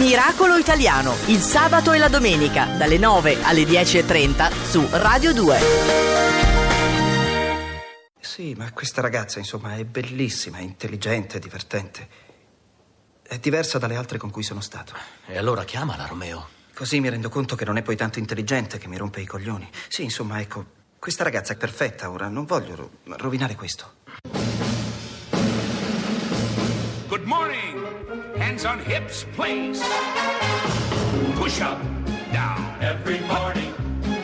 Miracolo Italiano, il sabato e la domenica, dalle 9 alle 10.30 su Radio 2. Sì, ma questa ragazza, insomma, è bellissima, è intelligente, divertente. È diversa dalle altre con cui sono stato. E allora chiamala, Romeo. Così mi rendo conto che non è poi tanto intelligente che mi rompe i coglioni. Sì, insomma, ecco, questa ragazza è perfetta ora, non voglio ro- rovinare questo. Good morning. Hands on hips, place. Push up, down. Every morning.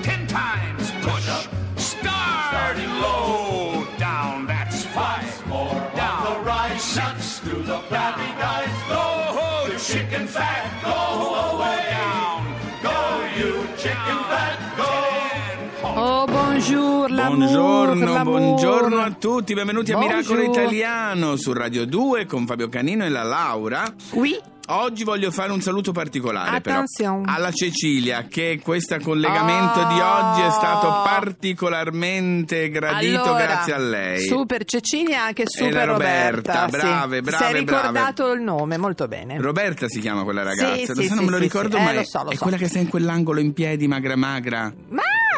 Ten times push up. Starting low, down. That's five. More down. the right. Six through the flabby guys. Go, the chicken fat. Go away. Bonjour, Buongiorno, buongiorno a tutti, benvenuti a Miracolo. Italiano su Radio 2 con Fabio Canino e la Laura. Oui. Oggi voglio fare un saluto particolare però Attenzione. alla Cecilia che questo collegamento Oh. di oggi è stato particolarmente gradito Allora, grazie a lei. Super Cecilia, anche super la Roberta, sì. brave, brave, Si è brave. ricordato il nome, molto bene. Roberta si chiama quella ragazza, Sì, sì, non sì, me lo sì, ricordo sì. Eh, mai. lo so, lo è so. quella che sta in quell'angolo in piedi, magra magra.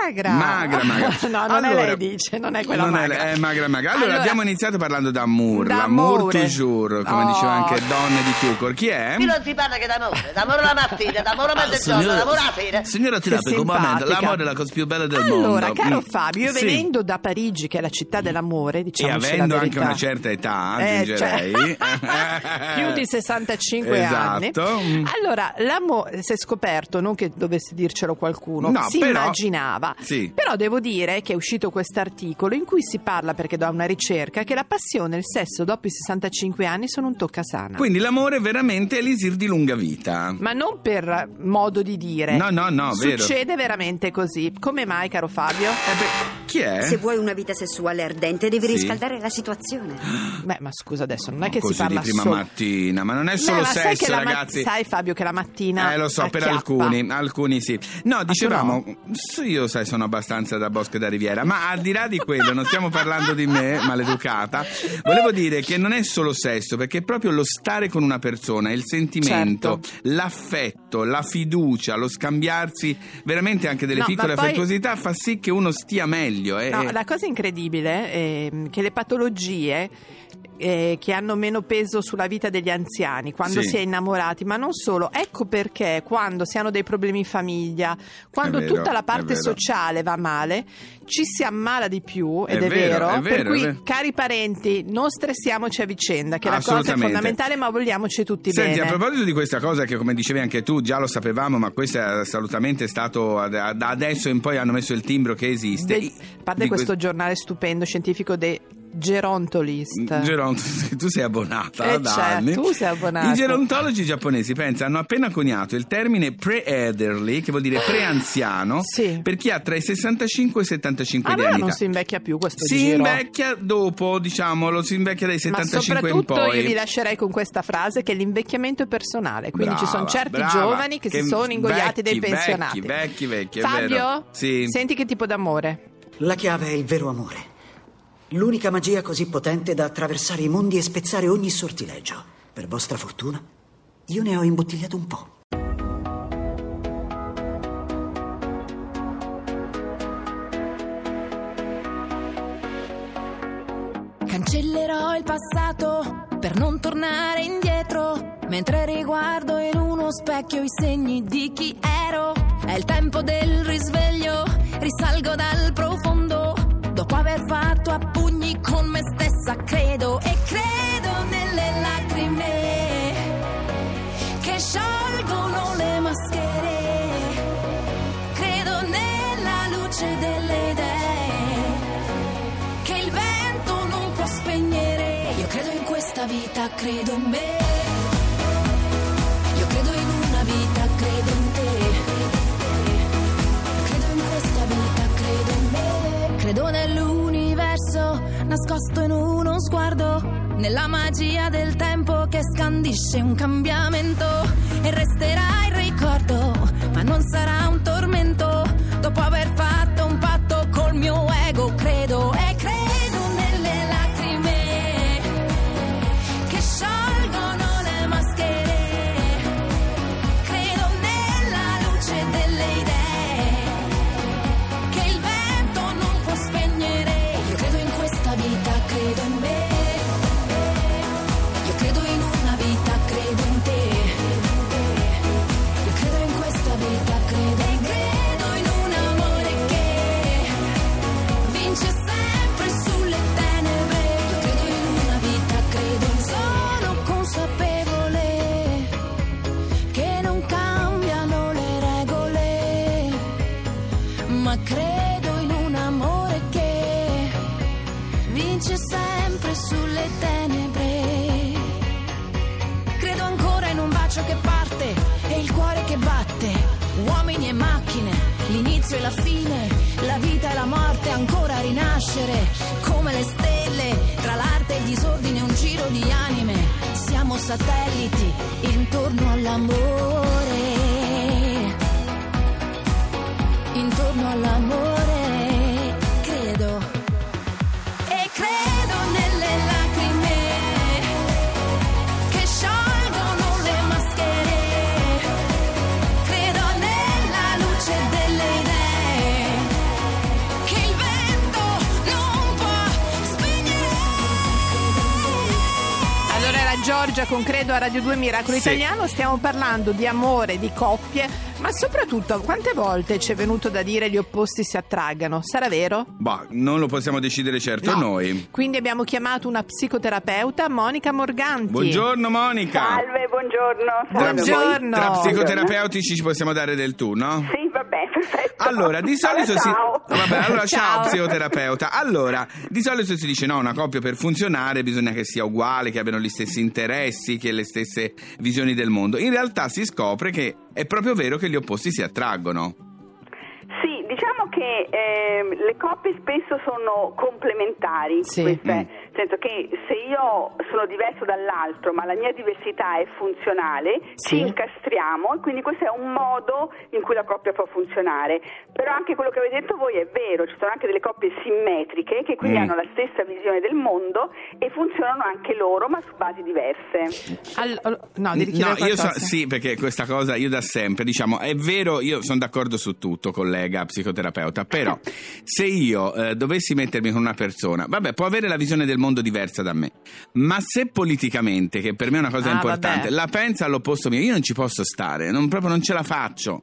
Magra. Magra, magra. no, non è Allora, lei dice, non è quella non magra. È, è magra, magra. Allora, Allora, abbiamo iniziato parlando d'amour, d'amore. l'amour toujours, come Oh. diceva anche Donne di Chiucor. Chi è? Qui non si parla che d'amore, d'amore la mattina, d'amore a Ah, mezzogiorno, d'amore la sera. signora Che simpatica. l'amore è la cosa più bella del mondo. Allora, caro Mm. Fabio, io Sì. venendo da Parigi, che è la città dell'amore, E diciamoci avendo la anche una certa età, Eh, aggiungerei. cioè, più di 65 anni. Esatto. Mm. Allora, l'amore si è scoperto, non che dovesse dircelo qualcuno, No, si però- immaginava. Sì. Però devo dire che è uscito quest'articolo in cui si parla, perché da una ricerca, che la passione e il sesso dopo i 65 anni sono un toccasana. Quindi l'amore è veramente elisir di lunga vita. Ma non per modo di dire. No, no, no, vero. Succede veramente così. Come mai, caro Fabio? Eh beh, chi è? Se vuoi una vita sessuale ardente, devi Sì. riscaldare la situazione. Beh, ma scusa adesso, non è che Così si parla di prima solo... mattina, ma non è solo sai sesso, che la ma- ragazzi. sai Fabio che la mattina Eh, lo so, per acchiappa. alcuni, alcuni sì. No, dicevamo, no? io sai, sono abbastanza da Bosco e da Riviera, ma al di là di quello, non stiamo parlando di me, maleducata, volevo dire che non è solo sesso, perché è proprio lo stare con una persona, il sentimento, Certo. l'affetto, la fiducia, lo scambiarsi veramente anche delle No, piccole poi- affettuosità fa sì che uno stia meglio. Eh, No, eh. la cosa incredibile è che le patologie eh, che hanno meno peso sulla vita degli anziani quando Sì. si è innamorati, ma non solo. Ecco perché quando si hanno dei problemi in famiglia, quando vero, tutta la parte sociale va male, ci si ammala di più ed È è, vero, è Per vero, cui, è vero. cari parenti, non stressiamoci a vicenda, che la cosa è fondamentale, ma vogliamoci tutti Senti, bene. a proposito di questa cosa che come dicevi anche tu, già lo sapevamo, ma questo è assolutamente stato da adesso in poi hanno messo il timbro che esiste. A parte questo que- giornale stupendo scientifico de Gerontolist. Geronto, tu sei abbonata Eh, da certo, anni. tu sei abbonato. I gerontologi giapponesi pensa hanno appena coniato il termine pre-elderly, che vuol dire pre-anziano, Sì. per chi ha tra i 65 e i 75 Allora di anni. non si invecchia più questo Si giro. invecchia dopo, diciamo, lo si invecchia dai Ma 75 in soprattutto poi. io vi lascerei con questa frase che l'invecchiamento è personale, quindi ci sono Brava, certi brava. giovani che, Che si sono ingoiati dei vecchi, pensionati. vecchi, vecchi, vecchi, è Fabio, vero. Sì. senti che tipo d'amore? La chiave è il vero amore. L'unica magia così potente da attraversare i mondi e spezzare ogni sortileggio. Per vostra fortuna, io ne ho imbottigliato un po'. Cancellerò il passato per non tornare indietro. Mentre riguardo in uno specchio i segni di chi ero. È il tempo del risveglio, risalgo dal profondo. Fatto a pugni con me stessa, credo e credo nelle lacrime che sciolgono le maschere. Credo nella luce delle idee che il vento non può spegnere. Io credo in questa vita, credo in me. Nascosto in uno sguardo. Nella magia del tempo che scandisce un cambiamento. E resterà il ricordo, ma non sarà un tormento. L'inizio e la fine, la vita e la morte ancora rinascere, come le stelle, tra l'arte e il disordine un giro di anime, siamo satelliti intorno all'amore, intorno all'amore, era Giorgia con Credo a Radio 2 Miracolo Sì. Italiano, stiamo parlando di amore, di coppie, ma soprattutto quante volte ci è venuto da dire gli opposti si attraggano? Sarà vero? Boh, non lo possiamo decidere certo No. noi. Quindi abbiamo chiamato una psicoterapeuta, Monica Morganti. Buongiorno Monica. Salve, buongiorno. Salve. Buongiorno. tra psicoterapeutici ci possiamo dare del tu, no? Sì, perfetto. Allora, di solito si. Ciao. Vabbè, allora ciao, Ciao. psicoterapeuta. Allora, di solito si dice no, una coppia per funzionare bisogna che sia uguale, che abbiano gli stessi interessi, che le stesse visioni del mondo. In realtà si scopre che è proprio vero che gli opposti si attraggono. Sì, diciamo che ehm, le coppie spesso sono complementari, Sì. questo è. Senso che se io sono diverso dall'altro ma la mia diversità è funzionale, Sì. ci incastriamo e quindi questo è un modo in cui la coppia può funzionare. Però anche quello che avete detto voi è vero, ci sono anche delle coppie simmetriche che quindi Mm. hanno la stessa visione del mondo e funzionano anche loro ma su basi diverse. All- no, devi No, io so, sì, perché questa cosa io da sempre, diciamo, è vero, io sono d'accordo su tutto, collega psicoterapeuta, però se io eh, dovessi mettermi con una persona, vabbè, può avere la visione del mondo diversa da me, ma se politicamente, che per me è una cosa Ah, importante, vabbè. la pensa all'opposto mio, io non ci posso stare, non, proprio non ce la faccio.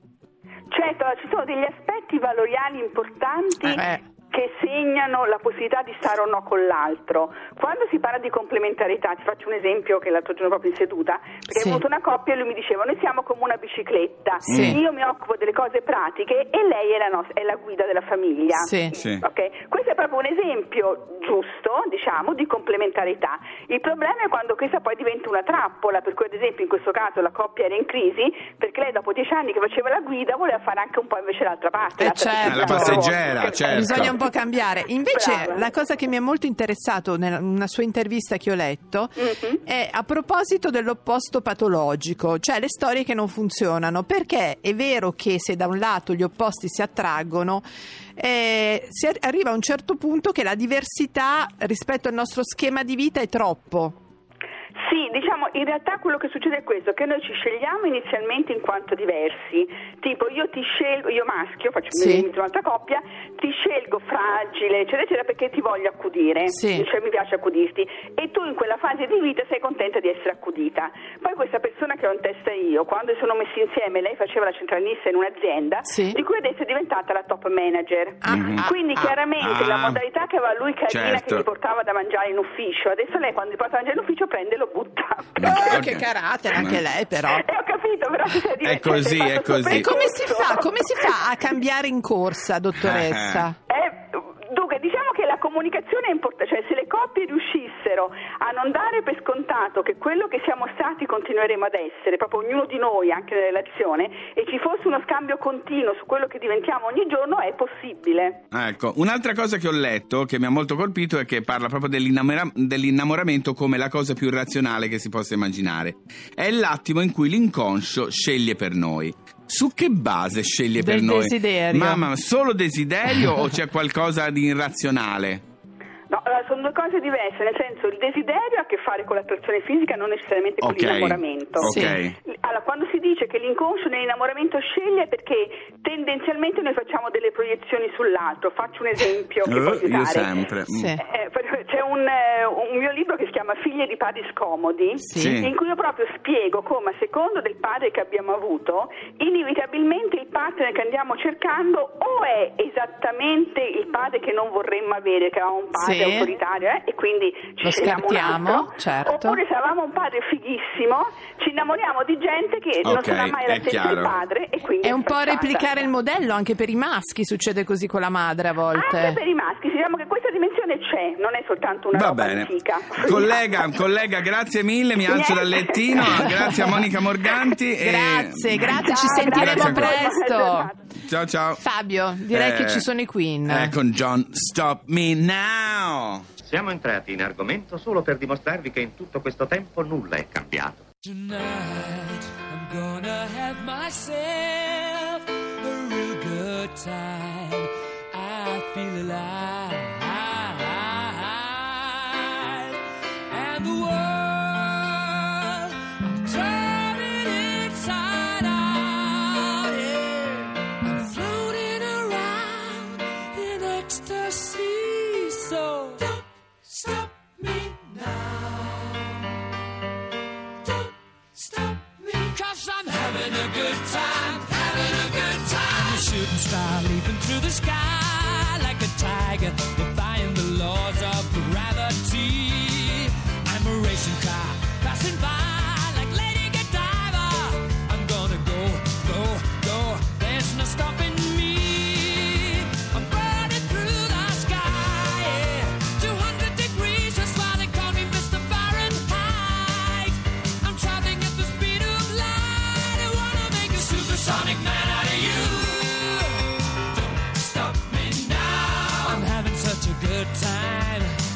Certo, ci sono degli aspetti valoriali importanti Eh. Che segnano la possibilità di stare o no con l'altro. Quando si parla di complementarità, ti faccio un esempio che l'altro giorno proprio in seduta, perché Sì. ho avuto una coppia e lui mi diceva noi siamo come una bicicletta, Sì. io mi occupo delle cose pratiche e lei è la, nos- è la guida della famiglia. Sì. Sì. Ok, Questo è proprio un esempio giusto, diciamo, di complementarità. Il problema è quando questa poi diventa una trappola, per cui ad esempio in questo caso la coppia era in crisi perché lei dopo dieci anni che faceva la guida voleva fare anche un po' invece l'altra parte. Eh, l'altra certo. parte La passeggera, certo. Bisogna un po' cambiare. Invece, Brava. la cosa che mi ha molto interessato nella- una sua intervista che ho letto Mhm. è a proposito dell'opposto patologico, cioè le storie che non funzionano. Perché è vero che se da un lato gli opposti si attraggono, eh, si ar- arriva a un certo punto che la diversità rispetto al nostro schema di vita è troppo. Sì, diciamo, in realtà quello che succede è questo, che noi ci scegliamo inizialmente in quanto diversi, tipo io ti scelgo, io maschio, faccio Sì. un'altra coppia, ti scelgo fragile, eccetera, eccetera, perché ti voglio accudire, Sì. cioè mi piace accudirti, e tu in quella fase di vita sei contenta di essere accudita. Poi questa persona che ho in testa io, quando si sono messi insieme, lei faceva la centralista in un'azienda, Sì. di cui adesso è diventata la top manager. Ah, ah, Quindi ah, chiaramente ah. la modalità che aveva lui carina Certo. che ti portava da mangiare in ufficio, adesso lei quando ti porta a mangiare in ufficio prende e lo butta. Oh, Ok. che carattere anche lei però. Eh, ho capito, però ti sei È così, è così. E come si fa? Come si fa a cambiare in corsa, dottoressa? Eh, dunque, diciamo che la comunicazione è importante, cioè se le coppie riuscissero a non dare per scontato che quello che siamo stati continueremo ad essere, proprio ognuno di noi, anche nella relazione, e ci fosse uno scambio continuo su quello che diventiamo ogni giorno, è possibile. Ecco, un'altra cosa che ho letto che mi ha molto colpito è che parla proprio dell'innamora- dell'innamoramento come la cosa più razionale che si possa immaginare. È l'attimo in cui l'inconscio sceglie per noi. Su che base sceglie Del per noi? desiderio. Mamma, solo desiderio o c'è qualcosa di irrazionale? No, allora, sono due cose diverse, nel senso il desiderio ha a che fare con l'attrazione fisica, non necessariamente con l'innamoramento. Ok. Sì. Allora, quando si dice che l'inconscio nell'innamoramento sceglie perché tendenzialmente noi facciamo delle proiezioni sull'altro. Faccio un esempio che Eh, posso io usare. sempre. Mm. Sì. Eh, c'è un, eh, un mio libro che si chiama Figlie di padri scomodi, Sì. in cui io proprio spiego come a secondo del padre che abbiamo avuto, inevitabilmente il partner che andiamo cercando o è esattamente il padre che non vorremmo avere, che avevamo un padre sì. autoritario eh, e quindi ci scegliamo certo. oppure se avevamo un padre fighissimo ci innamoriamo di gente che okay, non sarà mai la stessa del padre e quindi è, è un po' replicare il modello anche per i maschi, succede così con la madre a volte. Anche per i maschi, diciamo che questa dimensione c'è, non è soltanto una Va bene. antica. Collega, collega, grazie mille, mi alzo dal lettino, grazie a Monica Morganti. Grazie, e... grazie, ci sentiremo presto. Ciao, ciao, ciao. Fabio, direi eh, che ci sono i Queen. Eh, con John Stop Me Now. Siamo entrati in argomento solo per dimostrarvi che in tutto questo tempo nulla è cambiato. Tonight I'm gonna have myself a real good time. I feel alive.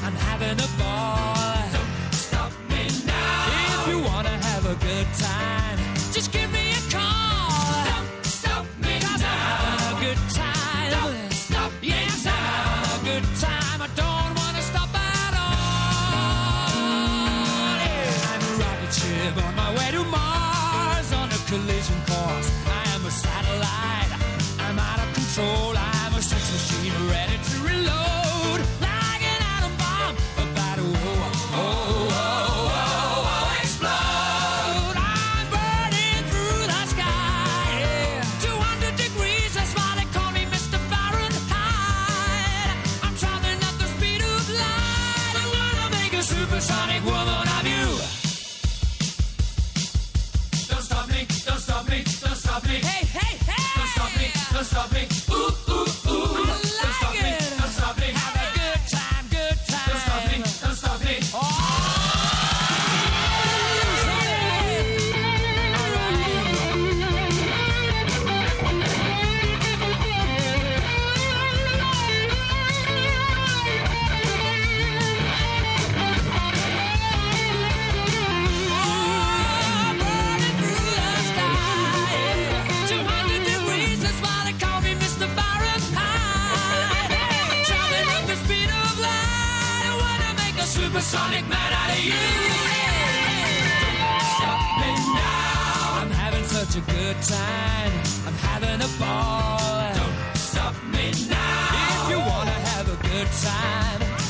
I'm having a ball.